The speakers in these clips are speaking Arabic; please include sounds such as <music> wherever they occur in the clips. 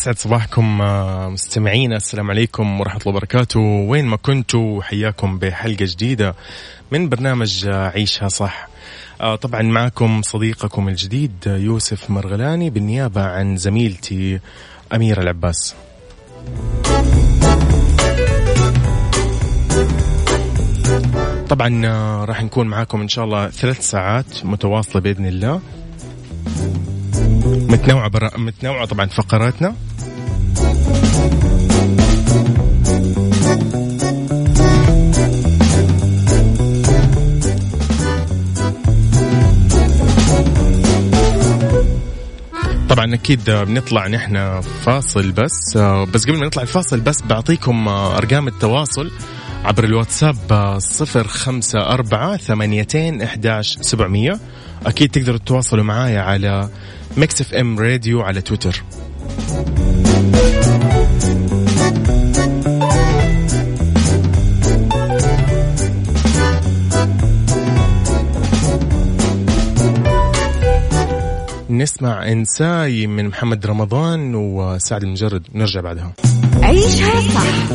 يسعد صباحكم آه، مستمعينا السلام عليكم ورحمة الله وبركاته. وين ما كنتوا حياكم بحلقة جديدة من برنامج آه، عيشها صح. آه، طبعا معكم صديقكم الجديد يوسف مرغلاني بالنيابة عن زميلتي أميرة العباس. طبعا راح نكون معاكم إن شاء الله ثلاث ساعات متواصلة بإذن الله. متنوعة برا... متنوعة طبعا فقراتنا. طبعا أكيد بنطلع نحن فاصل بس. بس قبل ما نطلع الفاصل بس بعطيكم أرقام التواصل عبر الواتساب صفر خمسة أربعة ثمانيتين إحداش سبعمية. أكيد تقدروا تتواصلوا معايا على Mix FM Radio على تويتر. نسمع انساي من محمد رمضان وسعد لمجرد. نرجع بعدها. عيشها صح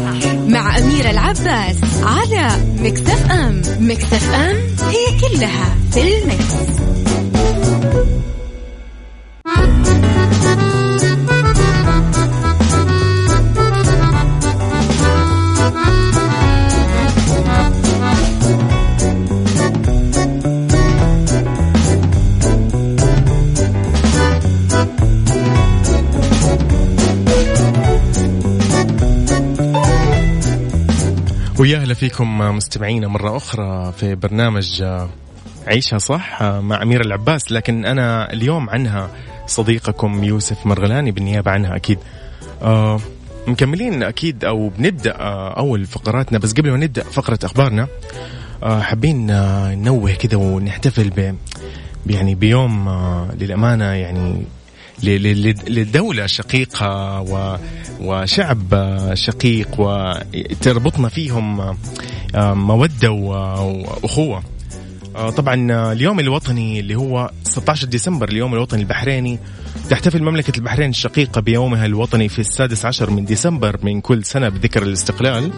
مع أميرة العباس على مكتف أم. مكتف أم هي كلها في المكس. ويا أهلا فيكم مستمعينا مرة أخرى في برنامج عيشها صح مع أمير العباس لكن أنا اليوم عنها صديقكم يوسف مرغلاني بالنيابة عنها أكيد. آه مكملين أكيد أو بنبدأ آه أول فقراتنا بس قبل ما نبدأ فقرة أخبارنا آه حابين آه ننوه كذا ونحتفل ب يعني بيوم آه للأمانة يعني لدولة شقيقة وشعب شقيق وتربطنا فيهم مودة وأخوة. طبعا اليوم الوطني اللي هو 16 ديسمبر اليوم الوطني البحريني تحتفل مملكة البحرين الشقيقة بيومها الوطني في السادس عشر من ديسمبر من كل سنة بذكر الاستقلال.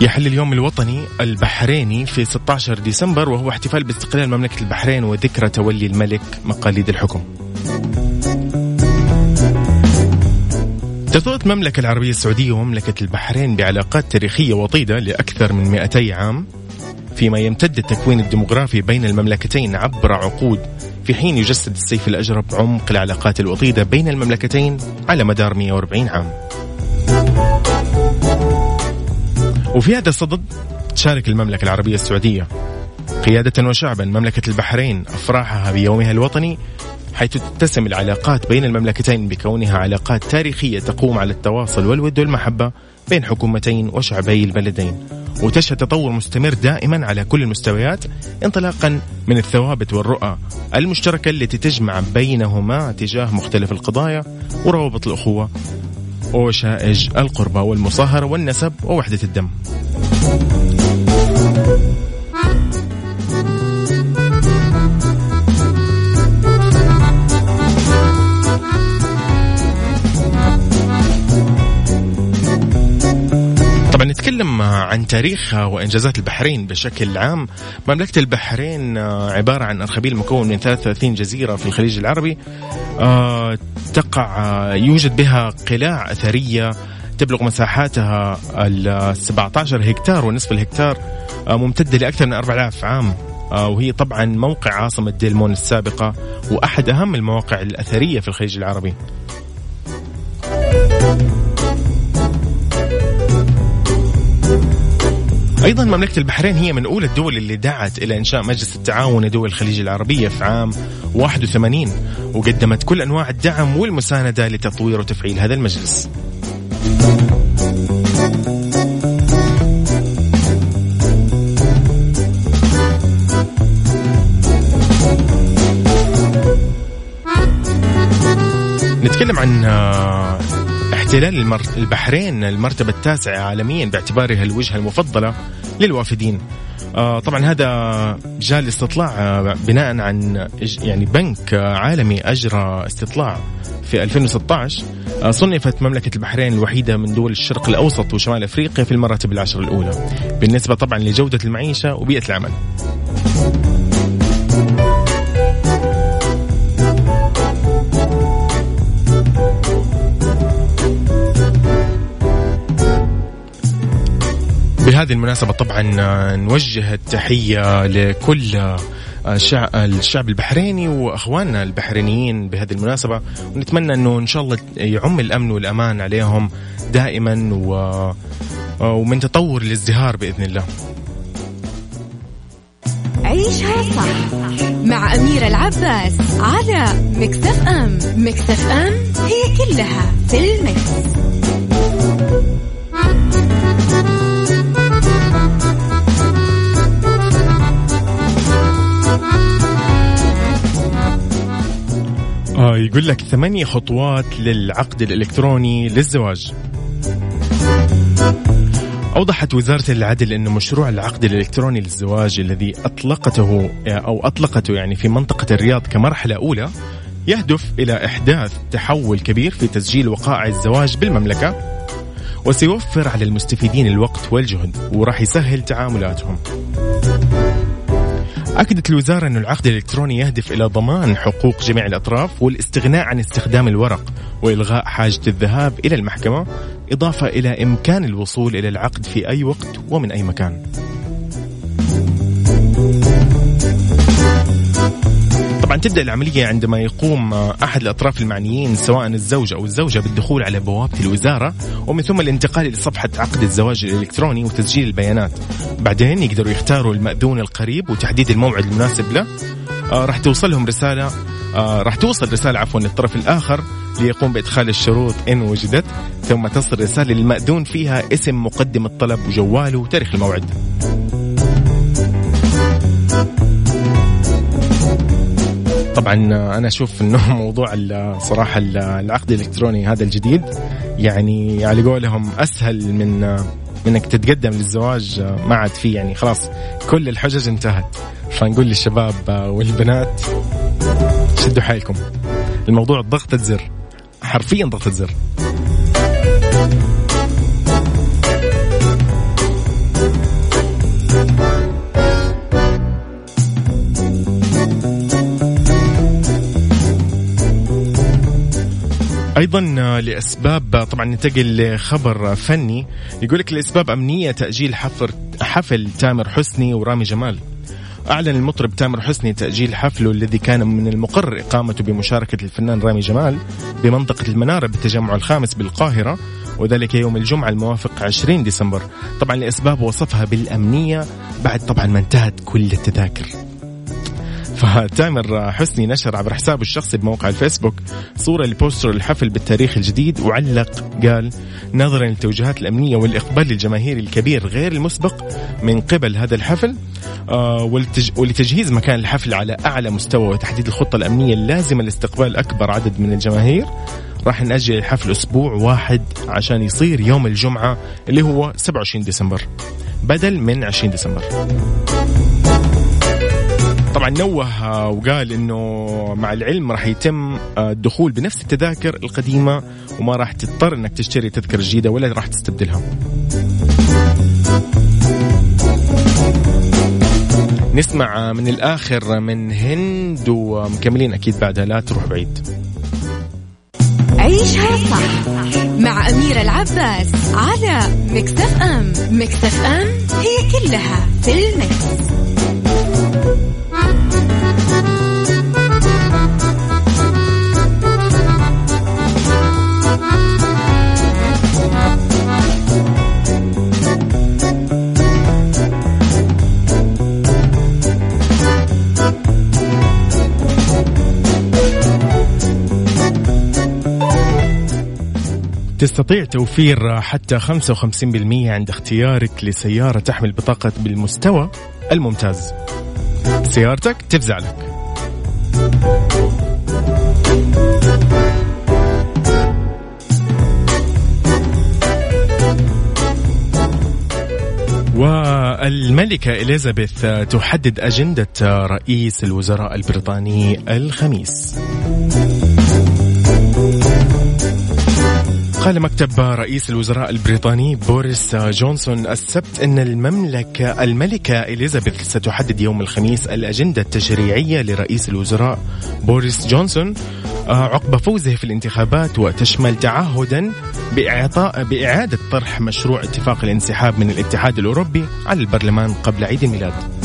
يحل اليوم الوطني البحريني في 16 ديسمبر وهو احتفال باستقلال مملكة البحرين وذكرى تولي الملك مقاليد الحكم. ترتبط المملكة العربية السعودية ومملكة البحرين بعلاقات تاريخية وطيدة لأكثر من 200 عام فيما يمتد التكوين الديمغرافي بين المملكتين عبر عقود في حين يجسد السيف الأجرب عمق العلاقات الوطيدة بين المملكتين على مدار 140 عام. وفي هذا الصدد تشارك المملكة العربية السعودية قيادة وشعبا مملكة البحرين أفراحها بيومها الوطني حيث تتسم العلاقات بين المملكتين بكونها علاقات تاريخية تقوم على التواصل والود والمحبة بين حكومتين وشعبي البلدين. وتشهد تطور مستمر دائما على كل المستويات انطلاقا من الثوابت والرؤى المشتركة التي تجمع بينهما تجاه مختلف القضايا وروابط الأخوة وشائج القربة والمصاهرة والنسب ووحدة الدم. عن تاريخ وإنجازات البحرين بشكل عام. مملكة البحرين عبارة عن أرخبيل مكون من 33 جزيرة في الخليج العربي. تقع يوجد بها قلاع أثرية تبلغ مساحاتها ال 17 هكتار ونصف الهكتار ممتدة لأكثر من 4000 عام. وهي طبعا موقع عاصمة ديلمون السابقة وأحد أهم المواقع الأثرية في الخليج العربي. أيضا مملكة البحرين هي من أولى الدول اللي دعت إلى إنشاء مجلس التعاون لدول الخليج العربية في عام 81 وقدمت كل أنواع الدعم والمساندة لتطوير وتفعيل هذا المجلس. نتكلم عن احتلال البحرين المرتبة التاسعة عالميا باعتبارها الوجهة المفضلة للوافدين. آه طبعا هذا جاء الاستطلاع آه بناء عن يعني بنك آه عالمي أجرى استطلاع في 2016 آه صنفت مملكة البحرين الوحيدة من دول الشرق الأوسط وشمال أفريقيا في المراتب العشر الأولى بالنسبة طبعا لجودة المعيشة وبيئة العمل. بهذه المناسبة طبعا آه، نوجه التحية لكل آه، الشعب البحريني وأخواننا البحرينيين بهذه المناسبة ونتمنى إنه إن شاء الله يعم الأمن والأمان عليهم دائما و آه، ومن تطور الازدهار بإذن الله. عيشها صح مع أميرة العباس على مكتف أم مكتف أم هي كلها في المكس. آه يقول لك ثمانية خطوات للعقد الإلكتروني للزواج. أوضحت وزارة العدل أن مشروع العقد الإلكتروني للزواج الذي أطلقته أو أطلقته يعني في منطقة الرياض كمرحلة أولى يهدف إلى إحداث تحول كبير في تسجيل وقائع الزواج بالمملكة وسيوفر على المستفيدين الوقت والجهد وراح يسهل تعاملاتهم. أكدت الوزارة أن العقد الإلكتروني يهدف إلى ضمان حقوق جميع الأطراف والاستغناء عن استخدام الورق وإلغاء حاجة الذهاب إلى المحكمة إضافة إلى إمكان الوصول إلى العقد في أي وقت ومن أي مكان. تبدأ العملية عندما يقوم أحد الأطراف المعنيين سواء الزوج أو الزوجة بالدخول على بوابة الوزارة ومن ثم الانتقال لصفحه عقد الزواج الإلكتروني وتسجيل البيانات. بعدين يقدروا يختاروا المأذون القريب وتحديد الموعد المناسب له. آه راح توصلهم رسالة آه راح توصل رسالة عفوا للطرف الآخر ليقوم بإدخال الشروط إن وجدت ثم تصل رسالة للمأذون فيها اسم مقدم الطلب وجواله وتاريخ الموعد. طبعا أنا أشوف إنه <laughs> موضوع صراحة العقد الإلكتروني هذا الجديد يعني على قولهم أسهل من إنك تتقدم للزواج ما عاد فيه يعني خلاص كل الحجج انتهت. فنقول للشباب والبنات شدوا حيلكم. الموضوع ضغطة زر حرفيا ضغطة زر. أيضا لأسباب طبعا ننتقل لخبر فني. يقول لك لأسباب أمنية تأجيل حفل حفل تامر حسني ورامي جمال. أعلن المطرب تامر حسني تأجيل حفله الذي كان من المقرر إقامته بمشاركة الفنان رامي جمال بمنطقة المنارة بالتجمع الخامس بالقاهرة وذلك يوم الجمعة الموافق 20 ديسمبر. طبعا لأسباب وصفها بالأمنية بعد طبعا ما انتهت كل التذاكر. فتامر حسني نشر عبر حسابه الشخصي بموقع الفيسبوك صورة لبوستر الحفل بالتاريخ الجديد وعلق قال نظرا للتوجيهات الأمنية والإقبال الجماهيري الكبير غير المسبق من قبل هذا الحفل آه ولتجهيز مكان الحفل على أعلى مستوى وتحديد الخطة الأمنية اللازمة لاستقبال أكبر عدد من الجماهير راح نأجل الحفل أسبوع واحد عشان يصير يوم الجمعة اللي هو 27 ديسمبر بدل من 20 ديسمبر. طبعا نوه وقال إنه مع العلم راح يتم الدخول بنفس التذاكر القديمة وما راح تضطر إنك تشتري تذكرة جديدة ولا راح تستبدلها. نسمع من الآخر من هند ومكملين أكيد بعدها لا تروح بعيد. عيشها صح مع أميرة العباس على مكتف أم مكتف أم هي كلها في المكس. تستطيع توفير حتى 55% عند اختيارك لسيارة تحمل بطاقة بالمستوى الممتاز. سيارتك تفزع لك. والملكة إليزابيث تحدد أجندة رئيس الوزراء البريطاني الخميس. قال مكتب رئيس الوزراء البريطاني بوريس جونسون السبت أن المملكة الملكة إليزابيث ستحدد يوم الخميس الأجندة التشريعية لرئيس الوزراء بوريس جونسون آه، عقب فوزه في الانتخابات وتشمل تعهدا بإعطاء بإعادة طرح مشروع اتفاق الانسحاب من الاتحاد الأوروبي على البرلمان قبل عيد الميلاد.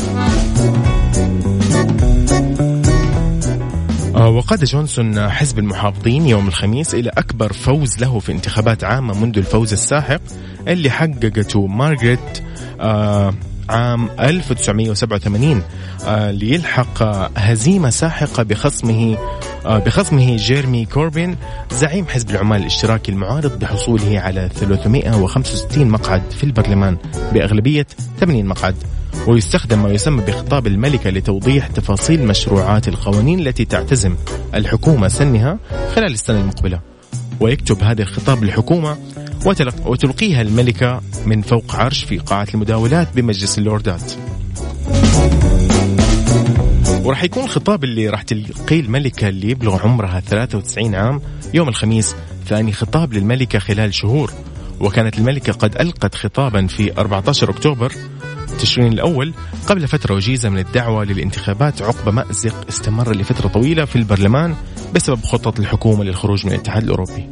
وقاد جونسون حزب المحافظين يوم الخميس إلى أكبر فوز له في انتخابات عامة منذ الفوز الساحق اللي حققته مارغريت آه، عام 1987 آه، ليلحق هزيمة ساحقة بخصمه بخصمه جيرمي كوربين زعيم حزب العمال الاشتراكي المعارض بحصوله على 365 مقعد في البرلمان بأغلبية 80 مقعد. ويستخدم ما يسمى بخطاب الملكة لتوضيح تفاصيل مشروعات القوانين التي تعتزم الحكومة سنها خلال السنة المقبلة. ويكتب هذا الخطاب للحكومة وتلقيها الملكة من فوق عرش في قاعة المداولات بمجلس اللوردات. وراح يكون الخطاب اللي راح تلقيه الملكة اللي يبلغ عمرها 93 عام يوم الخميس ثاني خطاب للملكة خلال شهور. وكانت الملكة قد ألقت خطابا في 14 أكتوبر تشرين الأول قبل فترة وجيزة من الدعوة للانتخابات عقب مأزق استمر لفترة طويلة في البرلمان بسبب خطط الحكومة للخروج من الاتحاد الأوروبي.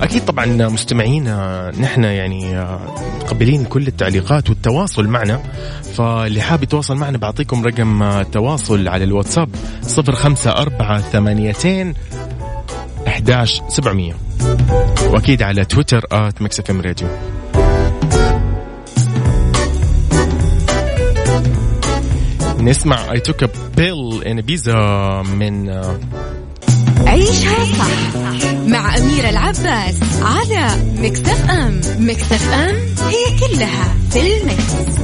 أكيد طبعا مستمعينا نحن يعني متقبلين كل التعليقات والتواصل معنا فاللي حاب يتواصل معنا بعطيكم رقم تواصل على الواتساب صفر خمسة أربعة ثمانيتين أحداش سبعمية. وأكيد على تويتر at Mix FM Radio. نسمع I Took a Pill in Ibiza من عيشها صح مع أميرة العباس على إم. Mix FM هي كلها في ال mix.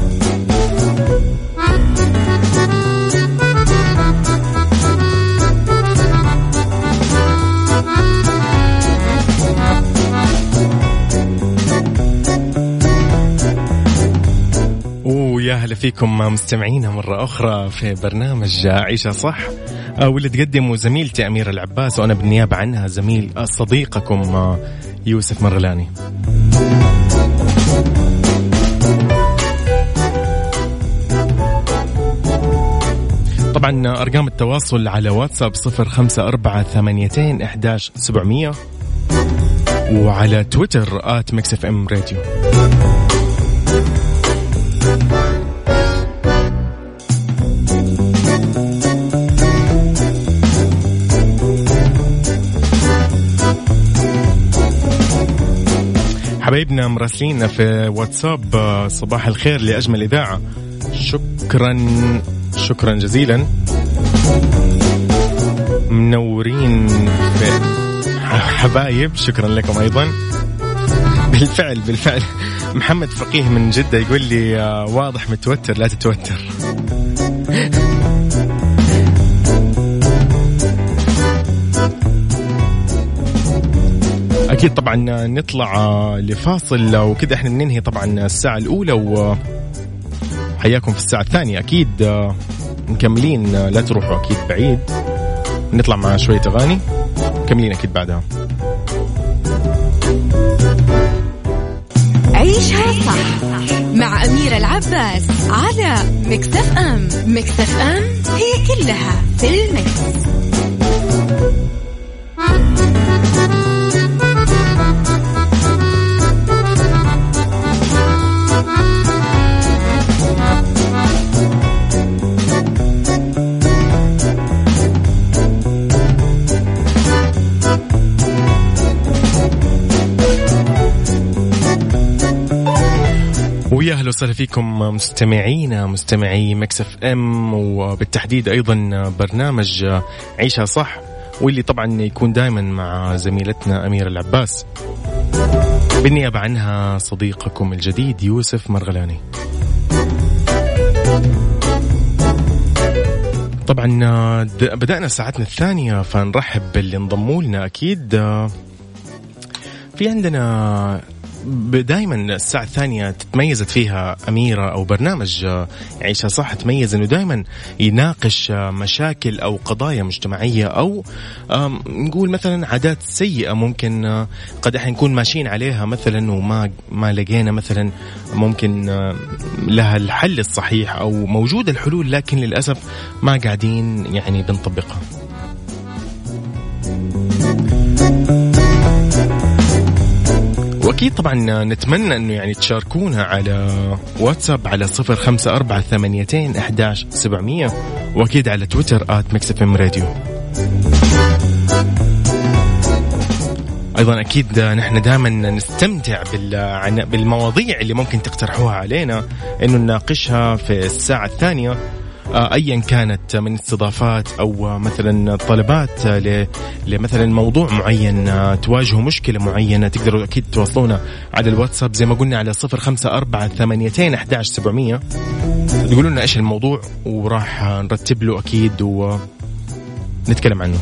ويا هلا فيكم مستمعينا مرة أخرى في برنامج عيشها صح. آه، واللي تقدمه زميلتي أميرة العباس وأنا بالنيابة عنها زميل صديقكم آه، يوسف مرغلاني. طبعا أرقام التواصل على واتساب صفر خمسة أربعة ثمانيتين إحداش سبعمية وعلى تويتر at Mix FM Radio. حبايبنا مراسلين في واتساب آه، صباح الخير لأجمل إذاعة. شكرا شكرا جزيلا. منورين في حبايب شكرا لكم أيضا. بالفعل بالفعل. محمد فقيه من جدة يقول لي آه، واضح متوتر لا تتوتر. أكيد طبعا نطلع لفاصل وكذا. إحنا ننهي طبعا الساعة الأولى و حياكم في الساعة الثانية. أكيد مكملين لا تروحوا أكيد بعيد. نطلع مع شوية أغاني. مكملين أكيد بعدها. عيشها صح مع أميرة العباس على مكتف أم. مكتف أم هي كلها في المكس. وسهلا فيكم مستمعينا مستمعي مكسف ام وبالتحديد أيضا برنامج عيشها صح واللي طبعا يكون دائما مع زميلتنا أميرة العباس. بالنيابة عنها صديقكم الجديد يوسف مرغلاني. طبعا بدأنا ساعتنا الثانية فنرحب باللي انضموا لنا أكيد. في عندنا دائما الساعة الثانية تتميزت فيها أميرة أو برنامج عيشها صح تميز أنه دائما يناقش مشاكل أو قضايا مجتمعية أو نقول مثلا عادات سيئة ممكن قد إحنا نكون ماشيين عليها مثلا وما ما لقينا مثلا ممكن لها الحل الصحيح أو موجودة الحلول لكن للأسف ما قاعدين يعني بنطبقها. واكيد طبعا نتمنى إنه يعني تشاركونا على واتساب على صفر خمسة أربعة ثمانيتين أحداش سبعمية وأكيد على تويتر at Mix FM Radio. أيضا أكيد نحن دائما نستمتع بالمواضيع اللي ممكن تقترحوها علينا إنه نناقشها في الساعة الثانية. ايا كانت من استضافات أو مثلا طلبات لمثلا موضوع معين آه، تواجهوا مشكلة معينة تقدروا أكيد توصلونا على الواتساب زي ما قلنا على صفر خمسة أربعة ثمانيتين أحداش سبعمية. تقولوا لنا إيش الموضوع وراح نرتب له أكيد ونتكلم عنه.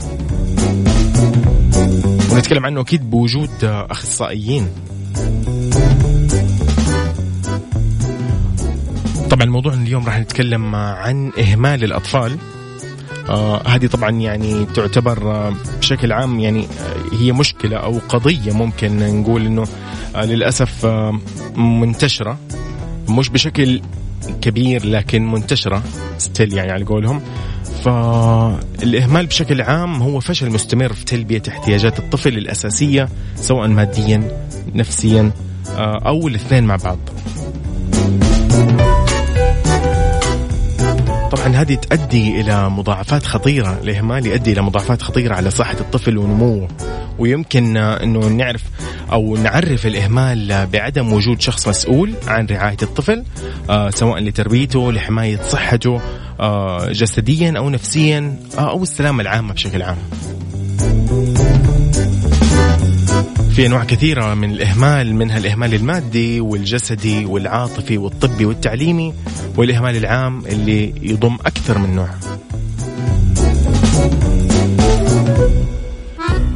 ونتكلم عنه أكيد بوجود أخصائيين. طبعا الموضوع اليوم راح نتكلم عن إهمال الأطفال. آه هذه طبعا يعني تعتبر آه بشكل عام يعني آه هي مشكلة أو قضية ممكن نقول أنه للأسف منتشرة. مش بشكل كبير لكن منتشرة ستيل يعني على قولهم. فالإهمال بشكل عام هو فشل مستمر في تلبية احتياجات الطفل الأساسية سواء ماديا نفسيا أو الاثنين مع بعض. طبعا هذه تؤدي إلى مضاعفات خطيرة الإهمال يؤدي إلى مضاعفات خطيرة على صحة الطفل ونموه ويمكن إنه نعرف أو نعرف الإهمال بعدم وجود شخص مسؤول عن رعاية الطفل آه سواء لتربيته لحماية صحته آه جسديا أو نفسيا آه أو السلامة العامة بشكل عام. في أنواع كثيرة من الإهمال منها الإهمال المادي والجسدي والعاطفي والطبي والتعليمي والإهمال العام اللي يضم أكثر من نوع.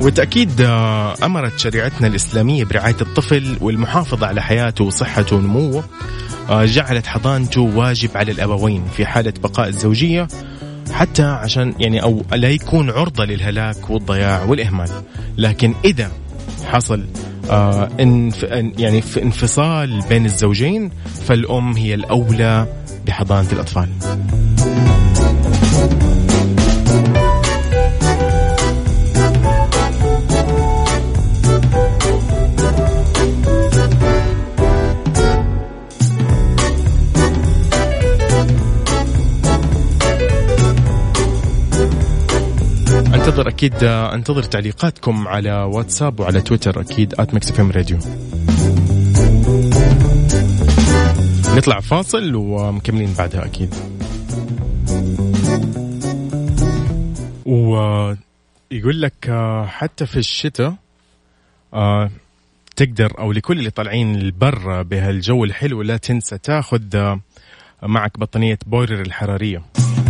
وتأكيد آه، أمرت شريعتنا الإسلامية برعاية الطفل والمحافظة على حياته وصحته ونموه آه، جعلت حضانته واجب على الأبوين في حالة بقاء الزوجية حتى عشان يعني أو لا يكون عرضة للهلاك والضياع والإهمال. لكن إذا حصل آه يعني في انفصال بين الزوجين فالأم هي الأولى بحضانة الأطفال. انتظر أكيد أنتظر تعليقاتكم على واتساب وعلى تويتر Mix FM Radio نطلع فاصل ومكملين بعدها أكيد. ويقول لك حتى في الشتاء آه، تقدر أو لكل اللي طالعين البر بهالجو الحلو لا تنسى تاخذ معك بطانية بويلر الحرارية.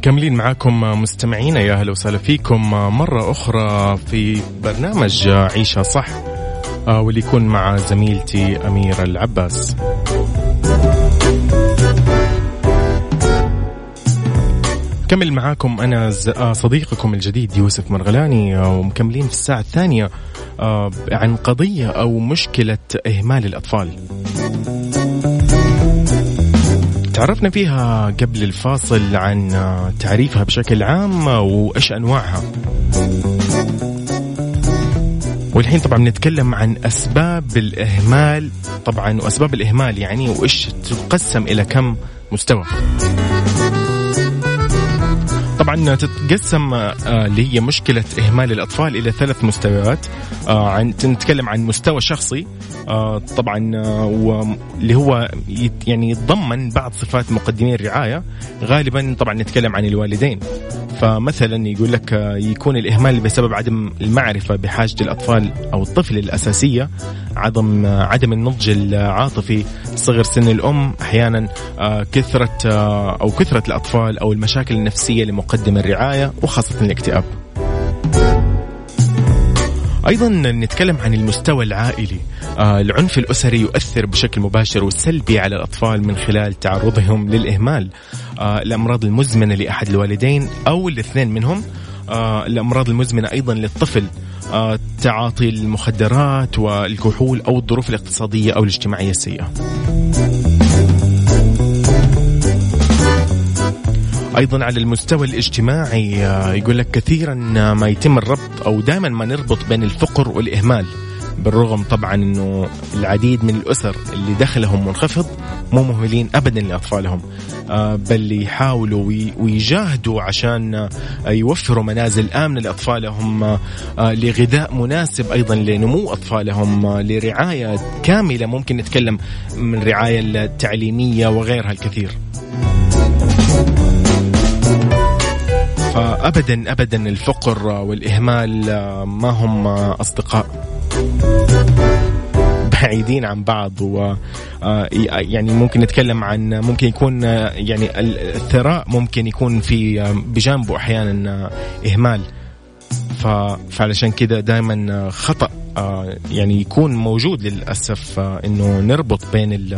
مكملين معاكم مستمعينا يا أهلا وسهلا فيكم مرة أخرى في برنامج عيشها صح آه، واللي يكون مع زميلتي أميرة العباس. كمل معاكم أنا آه، صديقكم الجديد يوسف مرغلاني آه، ومكملين في الساعة الثانية عن قضية أو مشكلة إهمال الأطفال. تعرفنا فيها قبل الفاصل عن تعريفها بشكل عام وإيش أنواعها. والحين طبعا نتكلم عن أسباب الإهمال طبعا وأسباب الإهمال يعني وإيش تقسم إلى كم مستوى. طبعا تتقسم اللي آه، هي مشكلة إهمال الأطفال إلى ثلاث مستويات. آه، عن نتكلم عن مستوى شخصي آه، طبعا واللي هو يعني يتضمن بعض صفات مقدمي الرعاية. غالبا طبعا نتكلم عن الوالدين. فمثلا يقول لك يكون الإهمال بسبب عدم المعرفة بحاجة الأطفال أو الطفل الأساسية عدم عدم النضج العاطفي. صغر سن الأم أحيانا كثرة أو كثرة الأطفال أو المشاكل النفسية لمقدم الرعاية وخاصة الاكتئاب. أيضا نتكلم عن المستوى العائلي. آه العنف الأسري يؤثر بشكل مباشر وسلبي على الأطفال من خلال تعرضهم للإهمال. آه الأمراض المزمنة لأحد الوالدين أو الاثنين منهم. آه الأمراض المزمنة أيضا للطفل. آه تعاطي المخدرات والكحول أو الظروف الاقتصادية أو الاجتماعية السيئة. أيضا على المستوى الاجتماعي آه، يقول لك كثيرا ما يتم الربط أو دائما ما نربط بين الفقر والإهمال بالرغم طبعا إنه العديد من الأسر اللي دخلهم منخفض مو مهملين ابدا لأطفالهم آه، بل يحاولوا ويجاهدوا عشان آه، يوفروا منازل آمنة لأطفالهم لغذاء مناسب أيضا لنمو أطفالهم لرعاية كاملة ممكن نتكلم من رعاية التعليمية وغيرها الكثير. فابدا ابدا الفقر والإهمال ما هم أصدقاء بعيدين عن بعض و يعني ممكن نتكلم عن ممكن يكون يعني الثراء ممكن يكون في بجانبه أحيانا إهمال. فعلشان كذا دائما خطأ يعني يكون موجود للأسف إنه نربط بين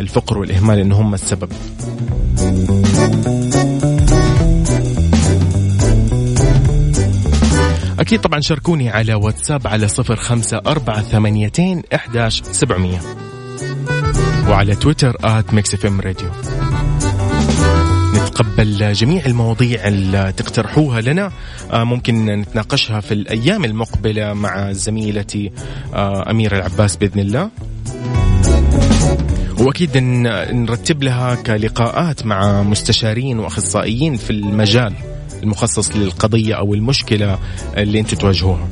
الفقر والإهمال إنه هم السبب. أكيد طبعا شاركوني على واتساب على صفر خمسة أربعة ثمانيتين إحداش سبعمية. وعلى تويتر at Mix FM Radio. نتقبل جميع المواضيع اللي تقترحوها لنا. آه، ممكن نتناقشها في الأيام المقبلة مع زميلتي آه، أميرة العباس بإذن الله. وأكيد نرتب لها كلقاءات مع مستشارين وأخصائيين في المجال. المخصص للقضية أو المشكلة اللي أنتم تواجهوها.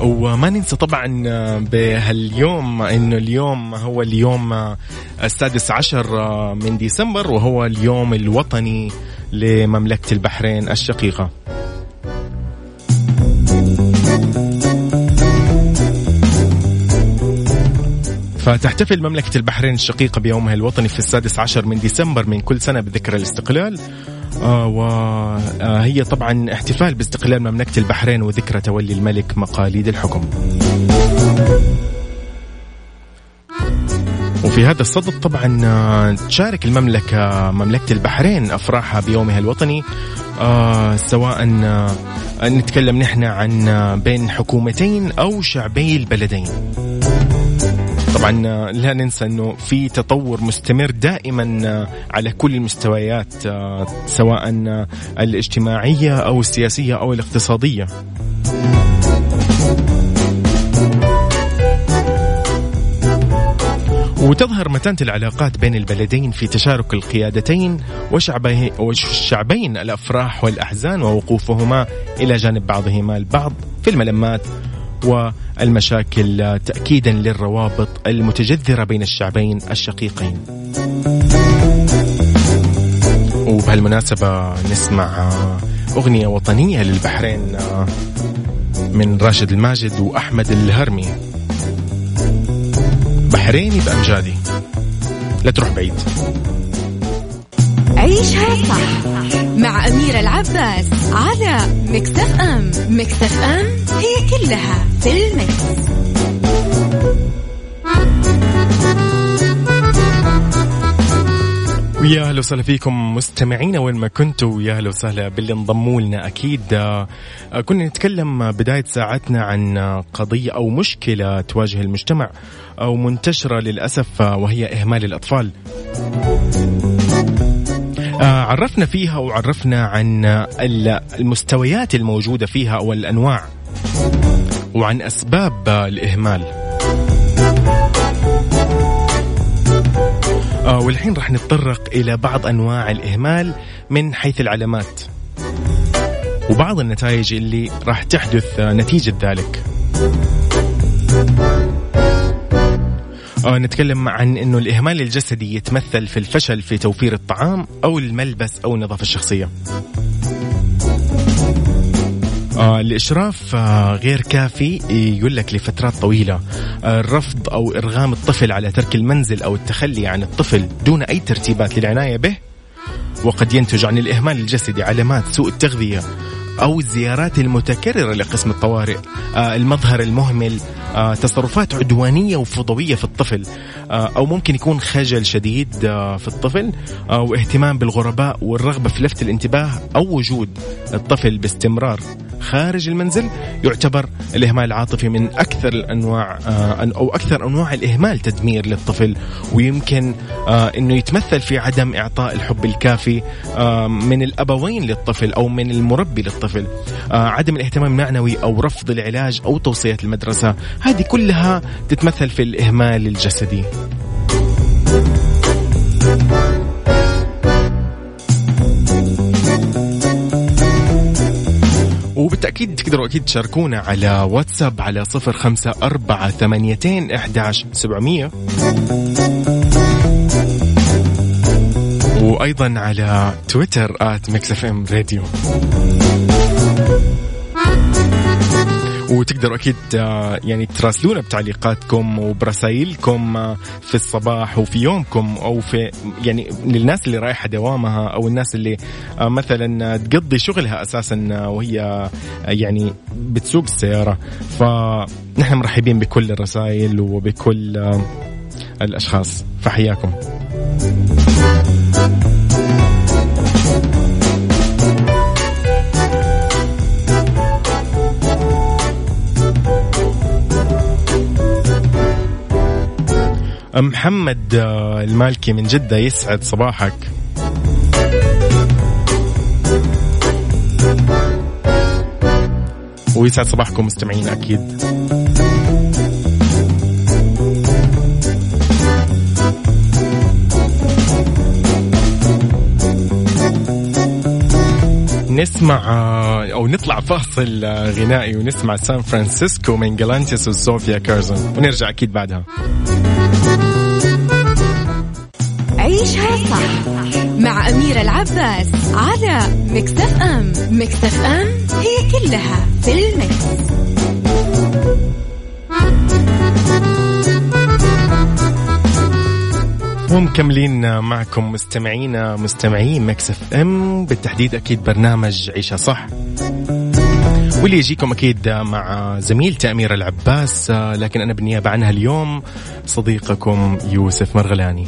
وما ننسى طبعا بهاليوم إنه اليوم هو اليوم السادس عشر من ديسمبر وهو اليوم الوطني لمملكة البحرين الشقيقة. فتحتفل مملكة البحرين الشقيقة بيومها الوطني في السادس عشر من ديسمبر من كل سنة بذكرى الاستقلال. آه وهي طبعا احتفال باستقلال مملكة البحرين وذكرى تولي الملك مقاليد الحكم. وفي هذا الصدد طبعا آه، تشارك المملكة مملكة البحرين أفراحها بيومها الوطني. آه سواء آه نتكلم نحن عن آه، بين حكومتين أو شعبي البلدين. طبعا. لا ننسى إنه في تطور مستمر دائما على كل المستويات سواء الاجتماعية أو السياسية أو الاقتصادية. وتظهر متانة العلاقات بين البلدين في تشارك القيادتين وشعبين الأفراح والأحزان ووقوفهما إلى جانب بعضهما البعض في الملمات والمشاكل تأكيدا للروابط المتجذرة بين الشعبين الشقيقين. وبهالمناسبة نسمع أغنية وطنية للبحرين من راشد الماجد وأحمد الهرمي. بحريني بأمجادي لا تروح بعيد. عيشها صح مع أميرة العباس على مكتف أم مكتف أم هي كلها في المكس. ويا أهلا وسهلا فيكم مستمعينا وين ما كنتوا ويا أهلا وسهلا باللي انضموا لنا أكيد آه، كنا نتكلم بداية ساعتنا عن قضية أو مشكلة تواجه المجتمع أو منتشرة للأسف آه، وهي إهمال الأطفال. آه، عرفنا فيها وعرفنا عن المستويات الموجودة فيها أو الانواع وعن أسباب الإهمال. آه والحين راح نتطرق إلى بعض أنواع الإهمال من حيث العلامات وبعض النتائج اللي راح تحدث نتيجة ذلك نتكلم عن إنه الإهمال الجسدي يتمثل في الفشل في توفير الطعام أو الملبس أو النظافة الشخصية. آه الإشراف آه غير كافي يقول لك لفترات طويلة آه الرفض أو إرغام الطفل على ترك المنزل أو التخلي عن الطفل دون أي ترتيبات للعناية به وقد ينتج عن الإهمال الجسدي علامات سوء التغذية أو الزيارات المتكررة لقسم الطوارئ. آه المظهر المهمل آه تصرفات عدوانية وفضوية في الطفل آه أو ممكن يكون خجل شديد في الطفل واهتمام بالغرباء والرغبة في لفت الانتباه أو وجود الطفل باستمرار. خارج المنزل يعتبر الإهمال العاطفي من أكثر الأنواع آه، أو أكثر أنواع الإهمال تدمير للطفل ويمكن آه، أنه يتمثل في عدم إعطاء الحب الكافي آه، من الأبوين للطفل أو من المربي للطفل. عدم الاهتمام المعنوي أو رفض العلاج أو توصية المدرسة. هذه كلها تتمثل في الإهمال الجسدي. وبالتأكيد تقدروا أكيد تشاركونا على واتساب على صفر خمسة أربعة ثمانيتين إحداش سبعمية. وأيضا على تويتر at Mix FM Radio. وتقدروا أكيد آه، يعني تراسلونا بتعليقاتكم وبرسائلكم آه، في الصباح وفي يومكم أو في يعني للناس اللي رايحة دوامها أو الناس اللي آه، مثلا تقضي شغلها أساسا وهي يعني بتسوق السيارة. فنحن مرحبين بكل الرسائل وبكل الأشخاص. فحياكم. محمد آه، المالكي من جدة يسعد صباحك. ويسعد صباحكم مستمعين أكيد. نسمع آه، أو نطلع فاصل آه، غنائي ونسمع سان فرانسيسكو من Galantis و Sofia Carson. ونرجع أكيد بعدها. عيشها صح مع أميرة العباس على Mix FM Mix FM it's all in the mix. ومكملين معكم مستمعينا مستمعين Mix FM بالتحديد أكيد برنامج عيشها صح واللي يجيكم أكيد مع زميلتي أميرة العباس لكن أنا بالنيابة عنها اليوم صديقكم يوسف مرغلاني.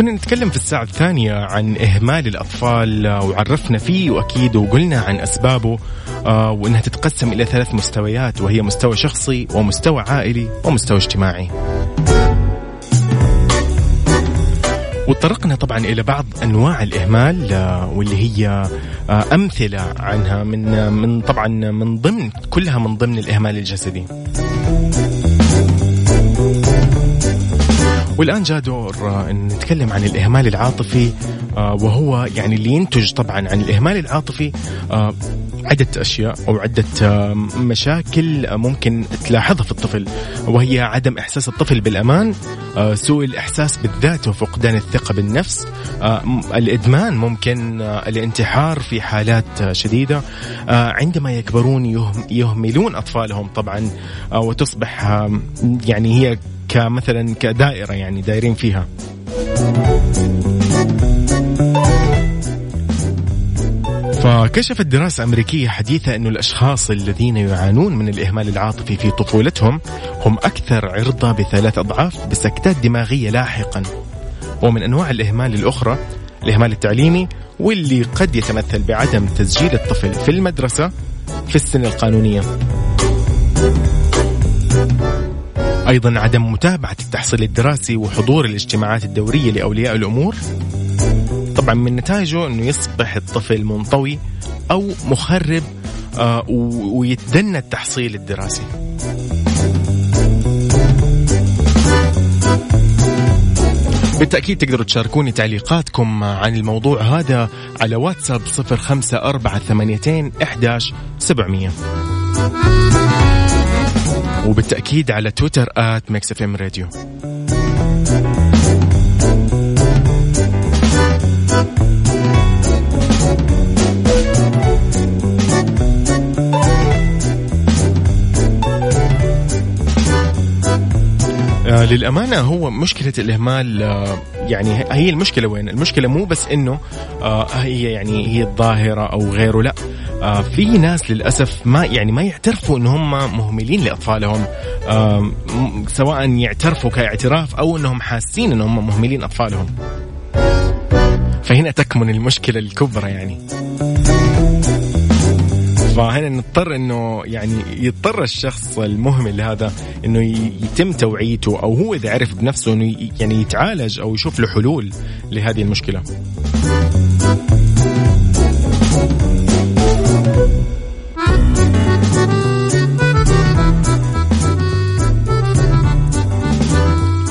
كنا نتكلم في الساعة الثانية عن إهمال الأطفال وعرفنا فيه وأكيد وقلنا عن أسبابه آه، وأنها تتقسم إلى ثلاث مستويات وهي مستوى شخصي ومستوى عائلي ومستوى اجتماعي وطرقنا طبعا إلى بعض أنواع الإهمال آه، واللي هي آه، أمثلة عنها من من طبعا من ضمن كلها من ضمن الإهمال الجسدي. والآن جاء دور آه، نتكلم عن الإهمال العاطفي وهو يعني اللي ينتج طبعا عن الإهمال العاطفي عدة أشياء أو عدة آه، مشاكل ممكن تلاحظها في الطفل وهي عدم إحساس الطفل بالأمان آه، سوء الإحساس بالذات وفقدان الثقة بالنفس آه، الإدمان ممكن الانتحار في حالات شديدة عندما يكبرون يهملون أطفالهم طبعا وتصبح يعني هي كمثلا كدائرة يعني دايرين فيها. فكشفت دراسة أمريكية حديثة أن الأشخاص الذين يعانون من الإهمال العاطفي في طفولتهم هم أكثر عرضة بثلاث أضعاف بسكتات دماغية لاحقا. ومن أنواع الإهمال الأخرى الإهمال التعليمي واللي قد يتمثل بعدم تسجيل الطفل في المدرسة في السن القانونية. أيضا عدم متابعة التحصيل الدراسي وحضور الاجتماعات الدورية لأولياء الأمور. طبعا من نتائجه إنه يصبح الطفل منطوي أو مخرب آه ويتدنى التحصيل الدراسي. بالتأكيد تقدروا تشاركوني تعليقاتكم عن الموضوع هذا على واتساب صفر خمسة أربعة ثمانيتين إحداش سبعمية. وبالتأكيد على تويتر at Mix FM Radio آه للأمانة هو مشكلة الإهمال آه يعني هي المشكلة وين؟ المشكلة مو بس إنه آه هي يعني هي الظاهرة أو غيره لا آه في ناس للأسف ما يعني ما يعترفوا إن هم مهملين لأطفالهم آه سواء يعترفوا كاعتراف أو إنهم حاسين إنهم مهملين أطفالهم فهنا تكمن المشكلة الكبرى يعني فهنا نضطر إنه يعني يضطر الشخص المهمل هذا إنه يتم توعيته أو هو إذا عرف بنفسه إنه يعني يتعالج أو يشوف له حلول لهذه المشكلة.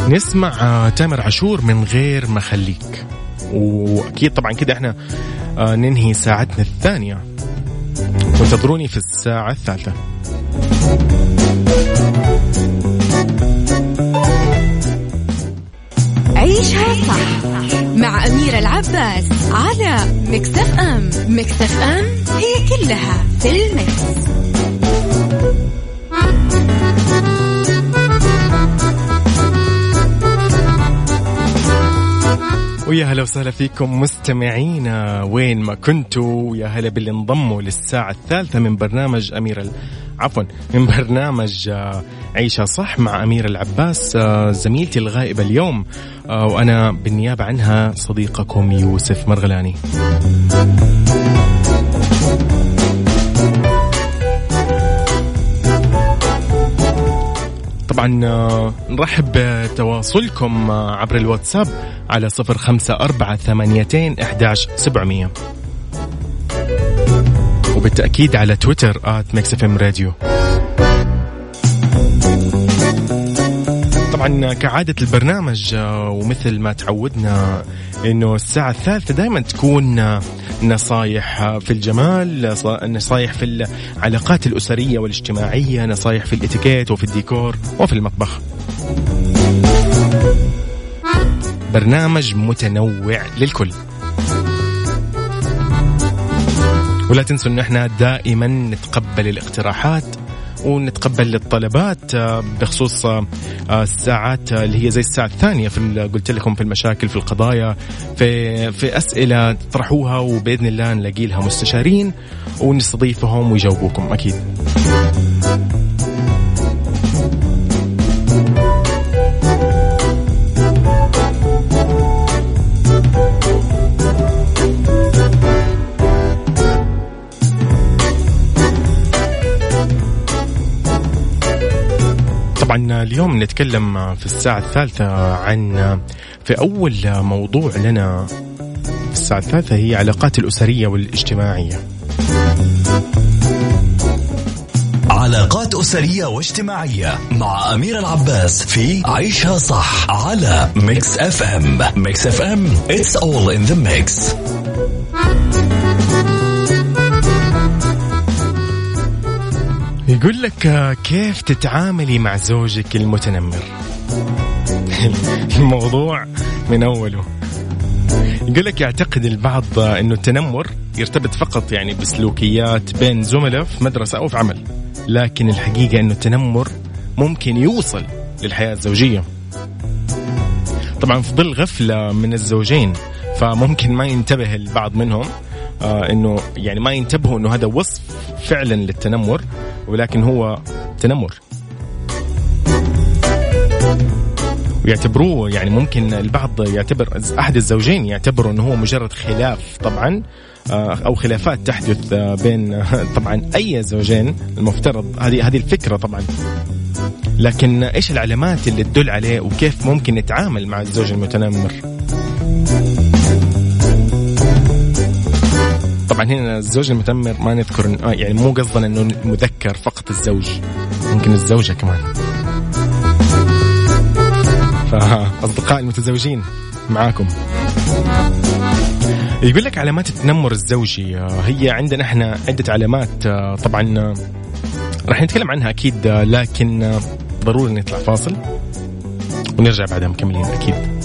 نسمع تامر عاشور من غير ما خليك وأكيد طبعا كده إحنا آه، ننهي ساعتنا الثانية. وانتظروني في الساعة الثالثة. عيشها صح مع أميرة العباس على مكتف أم. مكتف أم هي كلها في المكس. ويا هلا وسهلا فيكم مستمعينا وين ما كنتوا يا هلا باللي انضموا للساعة الثالثة من برنامج أمير ال... عفوا من برنامج آه، عيشها صح مع أمير العباس آه، زميلتي الغائبة اليوم. آه، وأنا بالنيابة عنها صديقكم يوسف مرغلاني. طبعا آه، نرحب بتواصلكم آه، عبر الواتساب على صفر خمسة أربعة ثمانيتين إحداش سبعمية. وبالتأكيد على تويتر at Mix FM Radio. طبعا كعادة البرنامج آه، ومثل ما تعودنا إنه الساعة الثالثة دائما تكون نصايح في الجمال نصايح في العلاقات الأسرية والاجتماعية نصايح في الإتيكيت وفي الديكور وفي المطبخ. برنامج متنوع للكل. ولا تنسوا إن إحنا دائما نتقبل الاقتراحات ونتقبل الطلبات آه، بخصوص آه، الساعات اللي هي زي الساعة الثانية في قلت لكم في المشاكل في القضايا في في أسئلة تطرحوها وبإذن الله نلاقي لها مستشارين ونستضيفهم ويجاوبوكم أكيد. طبعا اليوم نتكلم في الساعة الثالثة عن في أول موضوع لنا في الساعة الثالثة هي علاقات الأسرية والاجتماعية. علاقات أسرية واجتماعية مع أميرة العباس في عيشها صح على Mix FM Mix FM it's all in the mix. يقول لك آه، كيف تتعاملي مع زوجك المتنمر؟ <laughs> الموضوع من أوله. يقول لك يعتقد البعض إنه التنمر يرتبط فقط يعني بسلوكيات بين زملاء في مدرسة أو في عمل لكن الحقيقة إنه التنمر ممكن يوصل للحياة الزوجية. طبعا في ظل غفلة من الزوجين فممكن ما ينتبه البعض منهم آه إنه يعني ما ينتبهوا إنه هذا وصف فعلا للتنمر. ولكن هو تنمر. ويعتبروه يعني ممكن البعض يعتبر أحد الزوجين يعتبروا إنه هو مجرد خلاف طبعا آه، أو خلافات تحدث آه، بين طبعا أي زوجين المفترض. هذه هذه الفكرة طبعا. لكن إيش العلامات اللي تدل عليه وكيف ممكن نتعامل مع الزوج المتنمر؟ طبعا هنا الزوج المتنمر ما نذكر آه يعني مو قصدنا إنه مذكر فقط الزوج ممكن الزوجة كمان. فاصدقاء المتزوجين معاكم. يقول لك علامات التنمر الزوجي آه، هي عندنا إحنا عدة علامات آه، طبعا راح نتكلم عنها أكيد لكن ضروري نطلع فاصل ونرجع بعدها مكملين أكيد.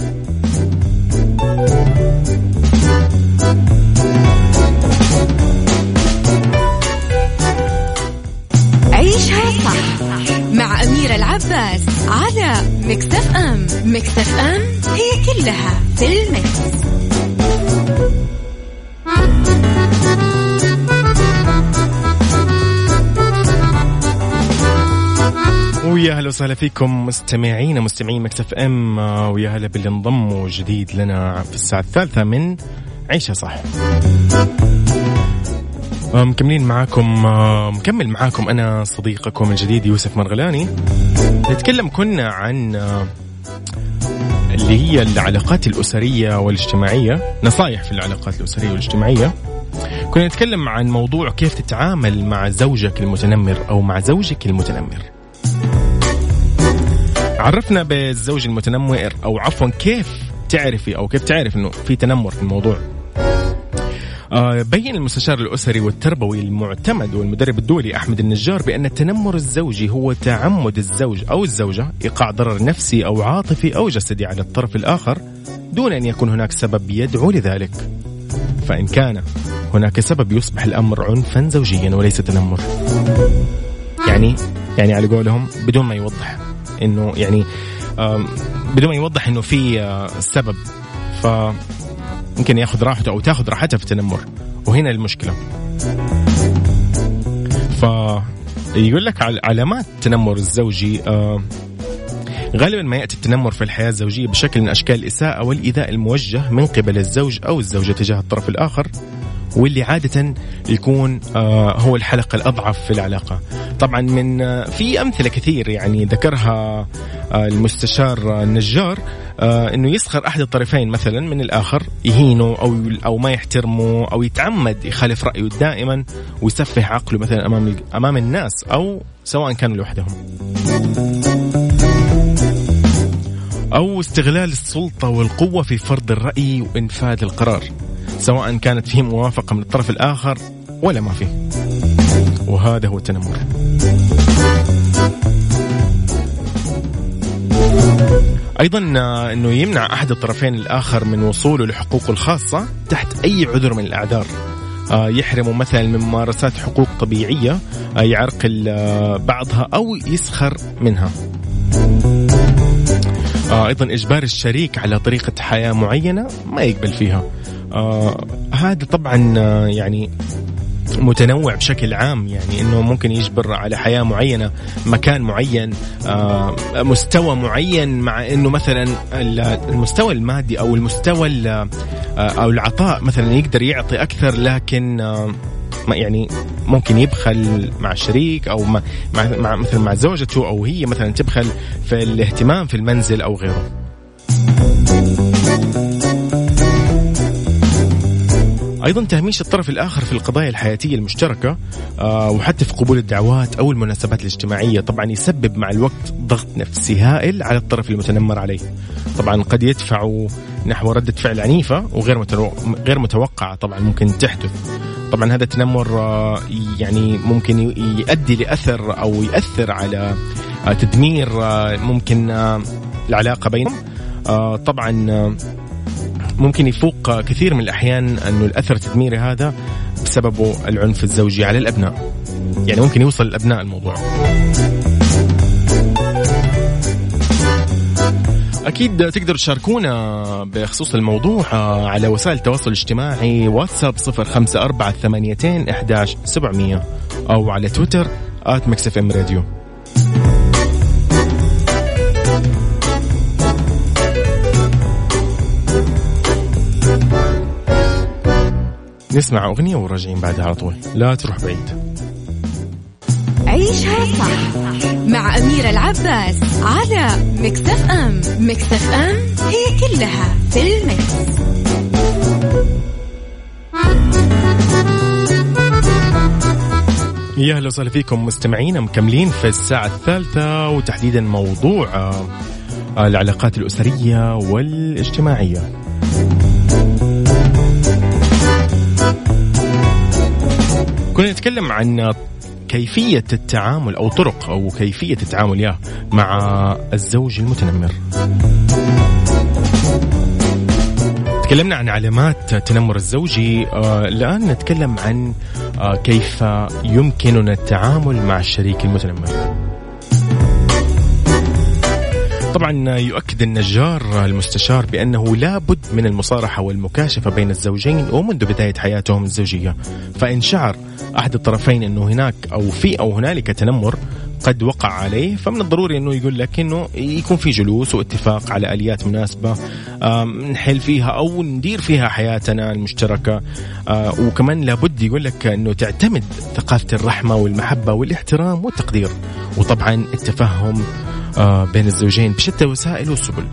العباس على مكتف أم. مكتف أم هي كلها في المكس. ويا هلا وسهلا فيكم مستمعين مستمعين مكتف ام. ويا هلا باللي انضموا جديد لنا في الساعة الثالثة من عيشها صح. مكملين معاكم مكمل معاكم أنا صديقكم الجديد يوسف مرغلاني. نتكلم كنا عن اللي هي العلاقات الأسرية والاجتماعية نصائح في العلاقات الأسرية والاجتماعية. كنا نتكلم عن موضوع كيف تتعامل مع زوجك المتنمر أو مع زوجك المتنمر. عرفنا بالزوج المتنمر أو عفوا كيف تعرفي أو كيف تعرف أنه في تنمر في الموضوع. آه، بين المستشار الأسري والتربوي المعتمد والمدرب الدولي أحمد النجار بأن التنمر الزوجي هو تعمد الزوج أو الزوجة إيقاع ضرر نفسي أو عاطفي أو جسدي على الطرف الآخر دون أن يكون هناك سبب يدعو لذلك. فإن كان هناك سبب يصبح الأمر عنفا زوجيا وليس تنمر. يعني يعني على قولهم بدون ما يوضح إنه يعني بدون ما يوضح إنه في آه، سبب. ف ممكن ياخذ راحته أو تاخذ راحتها في التنمر. وهنا المشكلة. ف يقول لك علامات التنمر الزوجي آه غالبا ما يأتي التنمر في الحياة الزوجية بشكل من أشكال الإساءة والايذاء الموجه من قبل الزوج أو الزوجة تجاه الطرف الآخر واللي عادة يكون آه هو الحلقة الأضعف في العلاقة. طبعا من آه في أمثلة كثير يعني ذكرها آه المستشار النجار آه إنه يسخر أحد الطرفين مثلا من الآخر يهينه أو أو ما يحترمه أو يتعمد يخالف رأيه دائما ويسفه عقله مثلا أمام أمام الناس أو سواء كانوا لوحدهم. أو استغلال السلطة والقوة في فرض الرأي وإنفاذ القرار سواء كانت فيه موافقة من الطرف الآخر ولا ما فيه. وهذا هو التنمر. أيضا آه، إنه يمنع أحد الطرفين الآخر من وصوله لحقوقه الخاصة تحت أي عذر من الأعذار. آه، يحرمه مثلا من ممارسات حقوق طبيعية آه، يعرقل بعضها أو يسخر منها. أيضا إجبار الشريك على طريقة حياة معينة ما يقبل فيها. هذا طبعا يعني متنوع بشكل عام يعني إنه ممكن يجبر على حياة معينة مكان معين آه، مستوى معين مع إنه مثلا المستوى المادي أو المستوى آه، أو العطاء مثلا يقدر يعطي أكثر لكن آه، يعني ممكن يبخل مع الشريك أو مع, مع مثلا مع زوجته أو هي مثلا تبخل في الاهتمام في المنزل أو غيره. أيضا تهميش الطرف الآخر في القضايا الحياتية المشتركة آه، وحتى في قبول الدعوات أو المناسبات الاجتماعية. طبعا يسبب مع الوقت ضغط نفسي هائل على الطرف المتنمر عليه. طبعا قد يدفع نحو ردة فعل عنيفة وغير غير متوقعة طبعا ممكن تحدث. طبعا هذا التنمر آه، يعني ممكن يؤدي لأثر أو ياثر على آه، تدمير ممكن العلاقة بينهم. طبعا ممكن يفوق كثير من الأحيان أنه الأثر التدميري هذا بسببه العنف الزوجي على الأبناء. يعني ممكن يوصل الأبناء الموضوع. أكيد تقدروا تشاركونا بخصوص الموضوع على وسائل التواصل الاجتماعي واتساب صفر خمسة أربعة ثمانيتين إحداش سبعمية أو على تويتر مكسف إم راديو. نسمع أغنية وراجعين بعدها على طول لا تروح بعيد عيشها صح مع أميرة العباس على مكتف أم مكتف أم هي كلها في المكس. يا أهلا وسهلا فيكم مستمعين مكملين في الساعة الثالثة وتحديدا موضوع آه، العلاقات الأسرية والاجتماعية. كنا نتكلم عن كيفية التعامل أو طرق أو كيفية التعامل يا مع الزوج المتنمر. تكلمنا عن علامات التنمر الزوجي آه الآن نتكلم عن آه كيف يمكننا التعامل مع الشريك المتنمر. طبعا يؤكد النجار المستشار بأنه لا بد من المصارحة والمكاشفة بين الزوجين ومنذ بداية حياتهم الزوجية. فإن شعر أحد الطرفين أنه هناك أو في أو هنالك تنمر قد وقع عليه فمن الضروري أنه يقول لك إنه يكون في جلوس واتفاق على آليات مناسبة نحل فيها أو ندير فيها حياتنا المشتركة. آه، وكمان لابد يقول لك أنه تعتمد ثقافة الرحمة والمحبة والاحترام والتقدير. وطبعا التفهم بين الزوجين بشتى الوسائل والسبل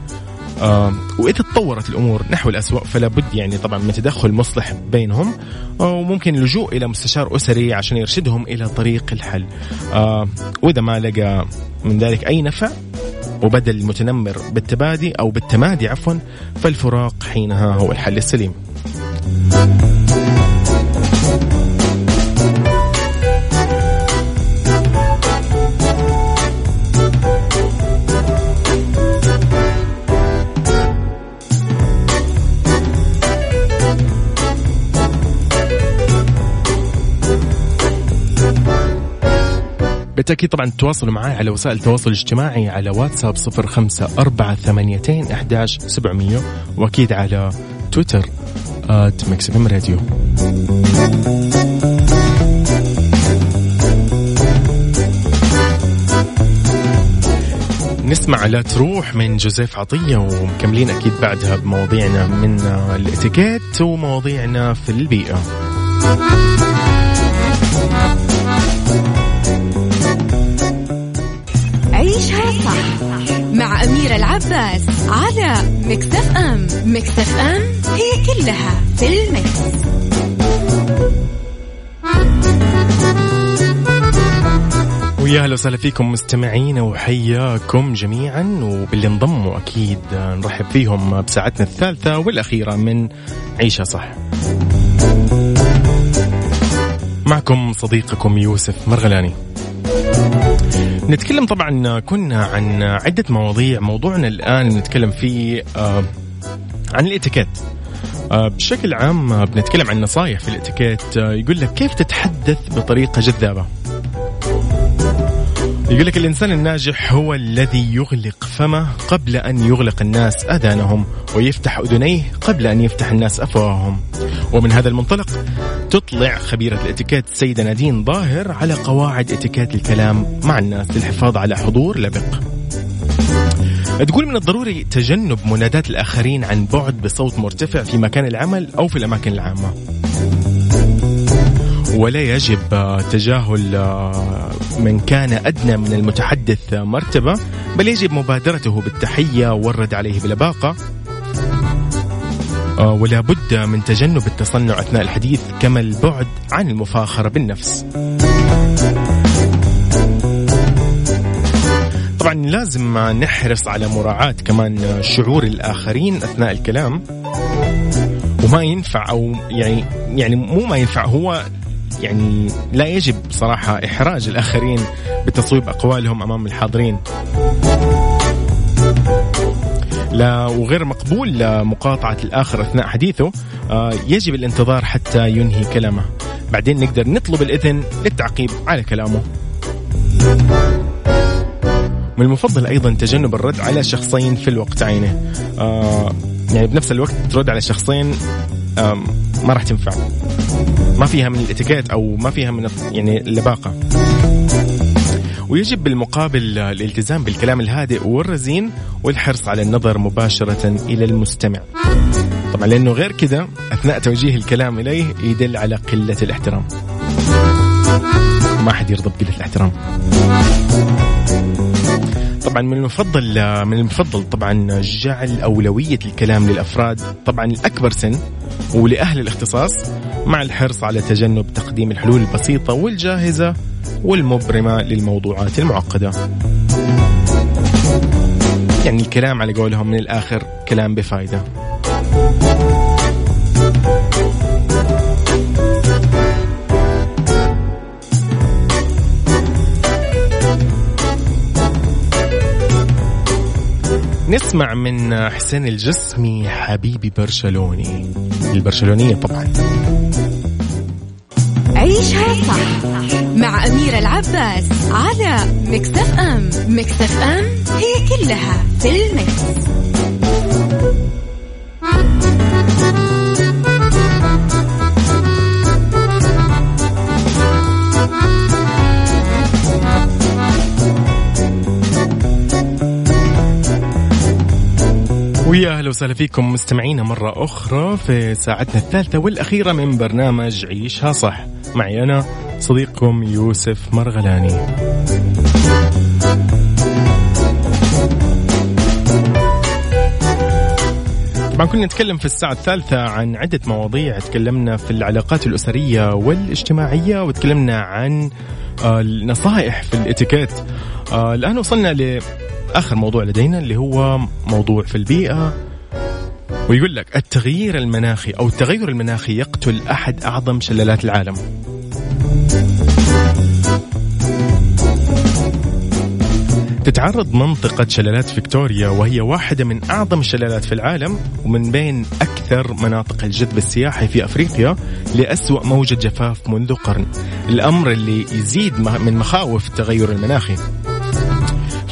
آه وإذا تطورت الأمور نحو الاسوء فلا بد يعني طبعا من تدخل مصلح بينهم آه وممكن اللجوء إلى مستشار أسري عشان يرشدهم إلى طريق الحل. آه وإذا ما لقى من ذلك أي نفع وبدل المتنمر بالتبادي أو بالتمادي عفوا فالفراق حينها هو الحل السليم. بالتأكيد طبعا تواصلوا معي على وسائل التواصل الاجتماعي على واتساب صفر خمسة أربعة ثمانيتين أحداش سبعمية وأكيد على تويتر at Mix Radio. نسمع لا تروح من جوزيف عطية ومكملين أكيد بعدها بمواضيعنا من الإتيكيت ومواضيعنا في البيئة. مع أميرة العباس على مكتف أم مكتف أم هي كلها في المكس. ويا أهلا وسهلا فيكم مستمعينا وحياكم جميعا وباللي انضموا أكيد نرحب فيهم بساعتنا الثالثة والأخيرة من عيشة صح. معكم صديقكم يوسف مرغلاني. نتكلم طبعا كنا عن عدة مواضيع. موضوعنا الآن نتكلم فيه آه عن الإتيكيت. آه بشكل عام بنتكلم عن نصايح في الإتيكيت. آه يقول لك كيف تتحدث بطريقة جذابة؟ يقول لك الإنسان الناجح هو الذي يغلق فمه قبل أن يغلق الناس أذانهم ويفتح أذنيه قبل أن يفتح الناس أفواههم. ومن هذا المنطلق تطلع خبيرة الاتيكيت السيدة نادين ظاهر على قواعد اتيكيت الكلام مع الناس للحفاظ على حضور لبق. تقول من الضروري تجنب منادات الآخرين عن بعد بصوت مرتفع في مكان العمل أو في الأماكن العامة. ولا يجب تجاهل من كان أدنى من المتحدث مرتبة بل يجب مبادرته بالتحية والرد عليه بلباقة آه، ولا بد من تجنب التصنع أثناء الحديث كما البعد عن المفاخرة بالنفس. طبعا لازم نحرص على مراعاة كمان شعور الآخرين أثناء الكلام. وما ينفع أو يعني يعني مو ما ينفع هو يعني لا يجب صراحة إحراج الآخرين بتصويب أقوالهم أمام الحاضرين. لا وغير مقبول مقاطعة الآخر أثناء حديثه آه، يجب الانتظار حتى ينهي كلامه. بعدين نقدر نطلب الإذن للتعقيب على كلامه. من المفضل أيضا تجنب الرد على شخصين في الوقت عينه. آه يعني بنفس الوقت ترد على شخصين ما راح تنفع. ما فيها من الاتيكيت أو ما فيها من يعني اللباقة. ويجب بالمقابل الالتزام بالكلام الهادئ والرزين والحرص على النظر مباشرة إلى المستمع. طبعا لأنه غير كذا أثناء توجيه الكلام إليه يدل على قلة الاحترام. ما حد يرضى بقلة الاحترام. طبعا من المفضل من المفضل طبعا جعل أولوية الكلام للأفراد طبعا الأكبر سن ولأهل الاختصاص مع الحرص على تجنب تقديم الحلول البسيطة والجاهزة والمبرمة للموضوعات المعقدة. يعني الكلام على قولهم من الآخر كلام بفايدة. نسمع من حسين الجسمي حبيبي برشلوني. البرشلونية طبعا. عيشها صح مع أميرة العباس على مكتف أم. مكتف أم هي كلها في المكس. ويا أهلا وسهلا فيكم مستمعينا مرة أخرى في ساعتنا الثالثة والأخيرة من برنامج عيشها صح. معي أنا صديقكم يوسف مرغلاني. طبعا كنا نتكلم في الساعة الثالثة عن عدة مواضيع. تكلمنا في العلاقات الأسرية والاجتماعية وتكلمنا عن آه، النصائح في الإتيكيت. آه، الآن وصلنا آخر موضوع لدينا اللي هو موضوع في البيئة. ويقول لك التغيير المناخي أو التغير المناخي يقتل أحد أعظم شلالات العالم. تتعرض منطقة شلالات فيكتوريا وهي واحدة من أعظم الشلالات في العالم ومن بين أكثر مناطق الجذب السياحي في أفريقيا لأسوأ موجة جفاف منذ قرن. الأمر اللي يزيد من مخاوف التغير المناخي.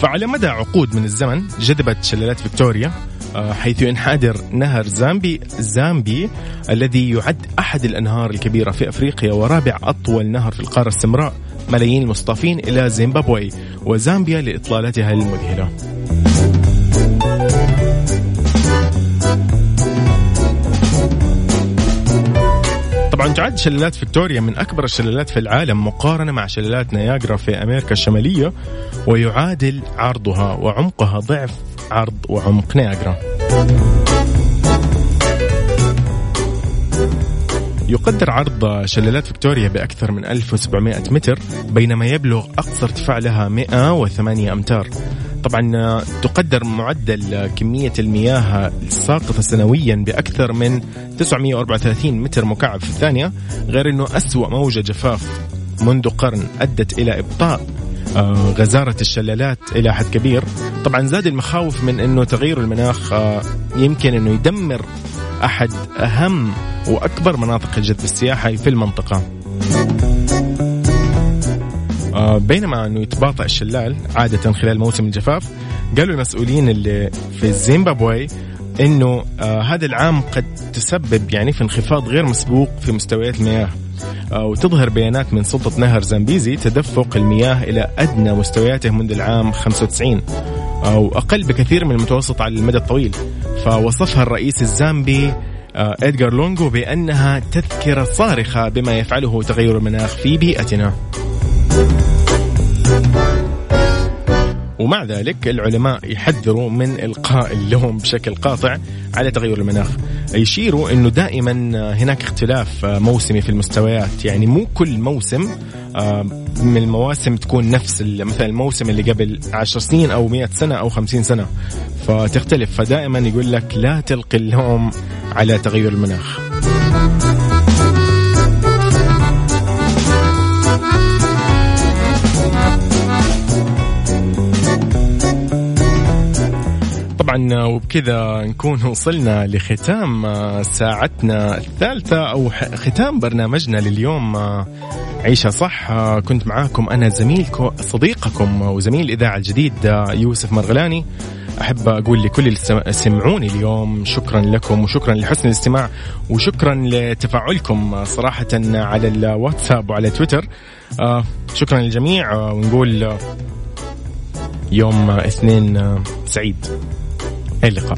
فعلى مدى عقود من الزمن جذبت شلالات فيكتوريا آه، حيث ينحدر نهر زامبي زامبي الذي يعد أحد الأنهار الكبيرة في أفريقيا ورابع أطول نهر في القارة السمراء ملايين المصطافين إلى زيمبابوي وزامبيا لإطلالتها المذهلة. طبعا تعد شلالات فيكتوريا من أكبر الشلالات في العالم مقارنة مع شلالات نياجرا في أمريكا الشمالية ويعادل عرضها وعمقها ضعف عرض وعمق نياجرا. يقدر عرض شلالات فيكتوريا بأكثر من 1700 متر بينما يبلغ أقصى ارتفاع لها 108 أمتار. طبعا تقدر معدل كمية المياه الساقطة سنويا بأكثر من 934 متر مكعب في الثانية غير أنه أسوأ موجة جفاف منذ قرن أدت إلى إبطاء آه، غزارة الشلالات إلى حد كبير. طبعا زاد المخاوف من أنه تغير المناخ آه، يمكن أنه يدمر أحد أهم وأكبر مناطق الجذب السياحي في المنطقة. بينما أنه يتباطأ الشلال عادة خلال موسم الجفاف قالوا المسؤولين اللي في زيمبابوي إنه آه هذا العام قد تسبب يعني في انخفاض غير مسبوق في مستويات المياه آه وتظهر بيانات من سلطة نهر زامبيزي تدفق المياه إلى أدنى مستوياته منذ العام 95 أو أقل بكثير من المتوسط على المدى الطويل. فوصفها الرئيس الزامبي آه، إدغار لونغو بأنها تذكرة صارخة بما يفعله تغير المناخ في بيئتنا. ومع ذلك العلماء يحذروا من إلقاء اللوم بشكل قاطع على تغير المناخ. يشيروا أنه دائما هناك اختلاف موسمي في المستويات. يعني مو كل موسم آه، من المواسم تكون نفس مثلا الموسم اللي قبل 10 سنين أو 100 سنة أو 50 سنة. فتختلف فدائما يقول لك لا تلقي اللوم على تغير المناخ. وبكذا نكون وصلنا لختام ساعتنا الثالثة أو ختام برنامجنا لليوم. عيشة صح. كنت معاكم أنا زميلكم صديقكم وزميل الإذاعة الجديد يوسف مرغلاني. أحب أقول لكل اللي سمعوني اليوم شكرا لكم وشكرا لحسن الاستماع وشكرا لتفاعلكم صراحة على الواتساب وعلى تويتر. شكرا للجميع. ونقول يوم اثنين سعيد. اللقاء.